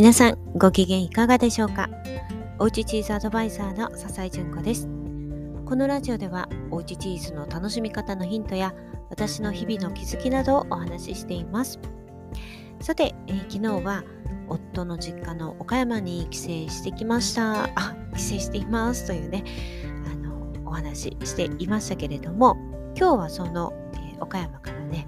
皆さんご機嫌いかがでしょうか？おうちチーズアドバイザーの笹井純子です。このラジオではおうちチーズの楽しみ方のヒントや私の日々の気づきなどをお話ししています。さて、えー、昨日は夫の実家の岡山に帰省してきました。あ帰省しています。というねあのお話ししていましたけれども今日はその、えー、岡山からね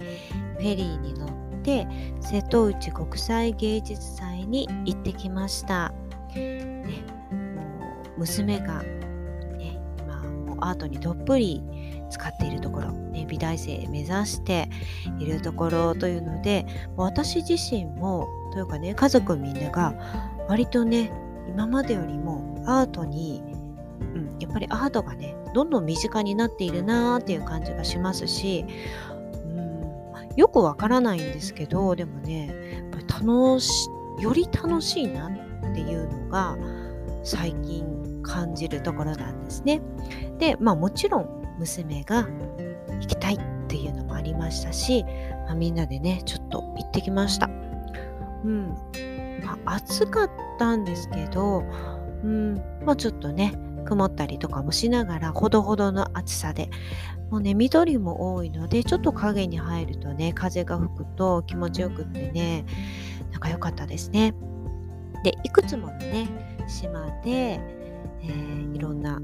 フェリーに乗って瀬戸内国際芸術祭に行ってきました。ね、もう娘が、ね、今もうアートにどっぷり使っているところ、ね、美大生目指しているところというので私自身もというかね家族みんなが割とね今までよりもアートに、うん、やっぱりアートがねどんどん身近になっているなーっていう感じがしますしうんよくわからないんですけどでもねやっぱり楽しより楽しいなっていうのが最近感じるところなんですね。でまあもちろん娘が行きたいっていうのもありましたし、まあ、みんなでねちょっと行ってきました。うんまあ、暑かったんですけど、うんまあ、ちょっとね曇ったりとかもしながらほどほどの暑さでもうね緑も多いのでちょっと影に入るとね風が吹くと気持ちよくってねなんか良かったですね。でいくつものね島で、えー、いろんな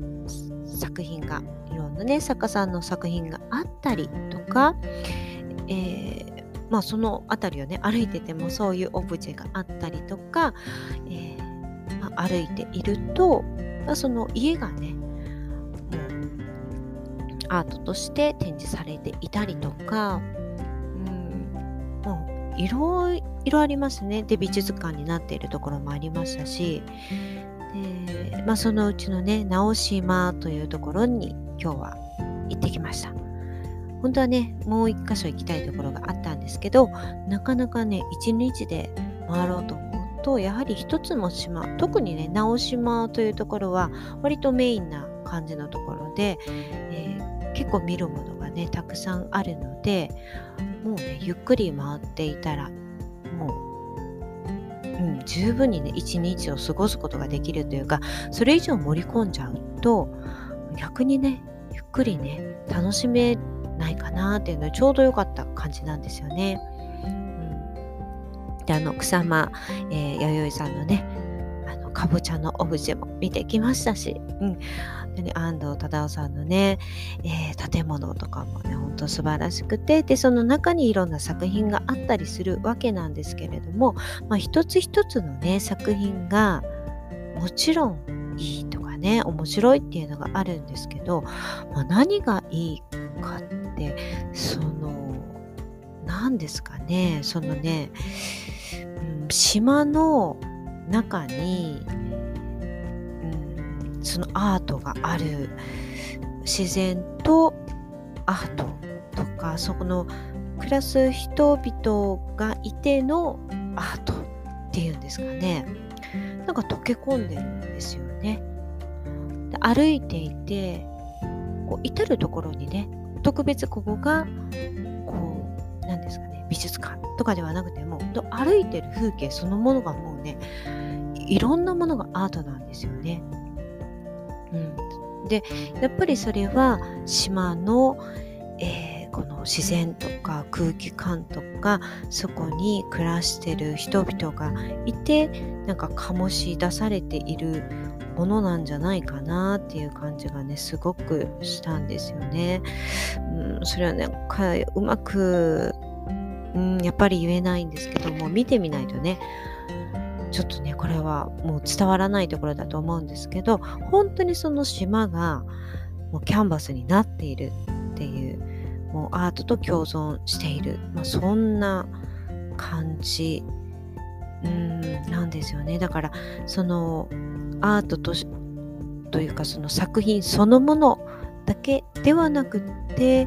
作品がいろんなね作家さんの作品があったりとか、えー、まあその辺りをね歩いててもそういうオブジェがあったりとか、えーまあ、歩いていると、まあ、その家がねアートとして展示されていたりとか、いろいろありますね。で、美術館になっているところもありましたし、でまあ、そのうちのね、直島というところに今日は行ってきました。本当はね、もう一箇所行きたいところがあったんですけど、なかなかね、一日で回ろうと思と、やはり一つの島、特にね、直島というところは、割とメインな感じのところで、えー結構見るものがねたくさんあるのでもうねゆっくり回っていたらもう、うん、十分にね一日を過ごすことができるというかそれ以上盛り込んじゃうと逆にねゆっくりね楽しめないかなっていうのはちょうど良かった感じなんですよね。うん、であの草間、えー、弥生さんのねあのかぼちゃのオブジェも見てきましたし、うん、安藤忠雄さんのね、えー、建物とかもね、ほんと素晴らしくて、で、その中にいろんな作品があったりするわけなんですけれども、まあ、一つ一つのね、作品が、もちろんいいとかね、面白いっていうのがあるんですけど、まあ、何がいいかって、その、何ですかね、そのね、島の中に、うんそのアートがある自然とアートとかそこの暮らす人々がいてのアートっていうんですかね。なんか溶け込んでるんですよね。で歩いていてこう至る所にね特別ここがこうなんですか美術館とかではなくても歩いてる風景そのものがもうねいろんなものがアートなんですよね。うん、でやっぱりそれは島の、えー、この自然とか空気感とかそこに暮らしてる人々がいてなんか醸し出されているものなんじゃないかなっていう感じがねすごくしたんですよね。うん、それはねうまく、うん、やっぱり言えないんですけども見てみないとねちょっとねこれはもう伝わらないところだと思うんですけど本当にその島がもうキャンバスになっているっていうもうアートと共存している、まあ、そんな感じうんなんですよね。だからそのアートとというかその作品そのものだけではなくって、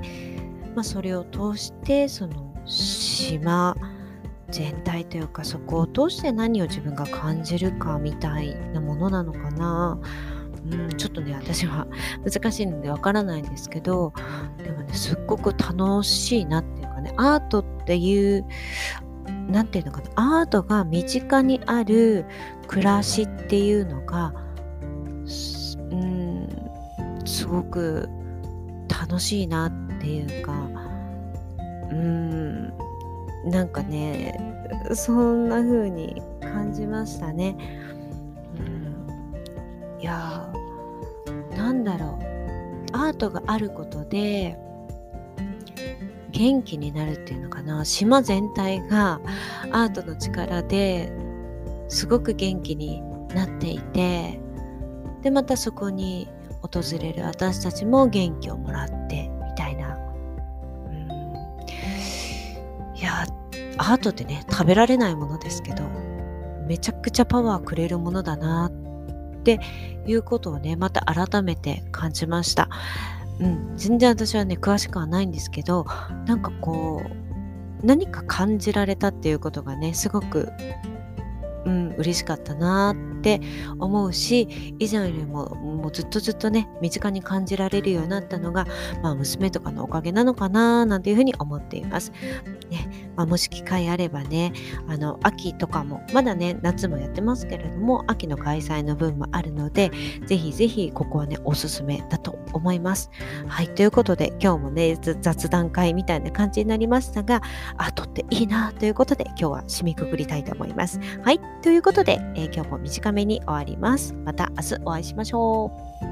まあ、それを通してその島全体というかそこを通して何を自分が感じるかみたいなものなのかな。うん、ちょっとね、私は 難しいのでわからないんですけど、でもね、すっごく楽しいなっていうかね、アートっていう、何て言うのかなアートが身近にある暮らしっていうのがうんすごく楽しいなっていうかうんなんかねそんな風に感じましたね。うん、いやなんだろう。アートがあることで元気になるっていうのかな。島全体がアートの力ですごく元気になっていてでまたそこに訪れる。私たちも元気をもらってみたいな、うん、いやアートってね食べられないものですけどめちゃくちゃパワーくれるものだなっていうことをねまた改めて感じましたうん、全然私はね詳しくはないんですけどなんかこう何か感じられたっていうことがねすごくうん、嬉しかったなって思うし以前よりももうずっとずっとね身近に感じられるようになったのが、まあ、娘とかのおかげなのかななんていうふうに思っています。ねまあ、もし機会あればねあの秋とかもまだね夏もやってますけれども秋の開催の分もあるのでぜひぜひここはねおすすめだと思います。はいということで今日もね雑談会みたいな感じになりましたがアートっていいなということで今日は締めくくりたいと思います。はいということで、えー、今日も短めに終わります。また明日お会いしましょう。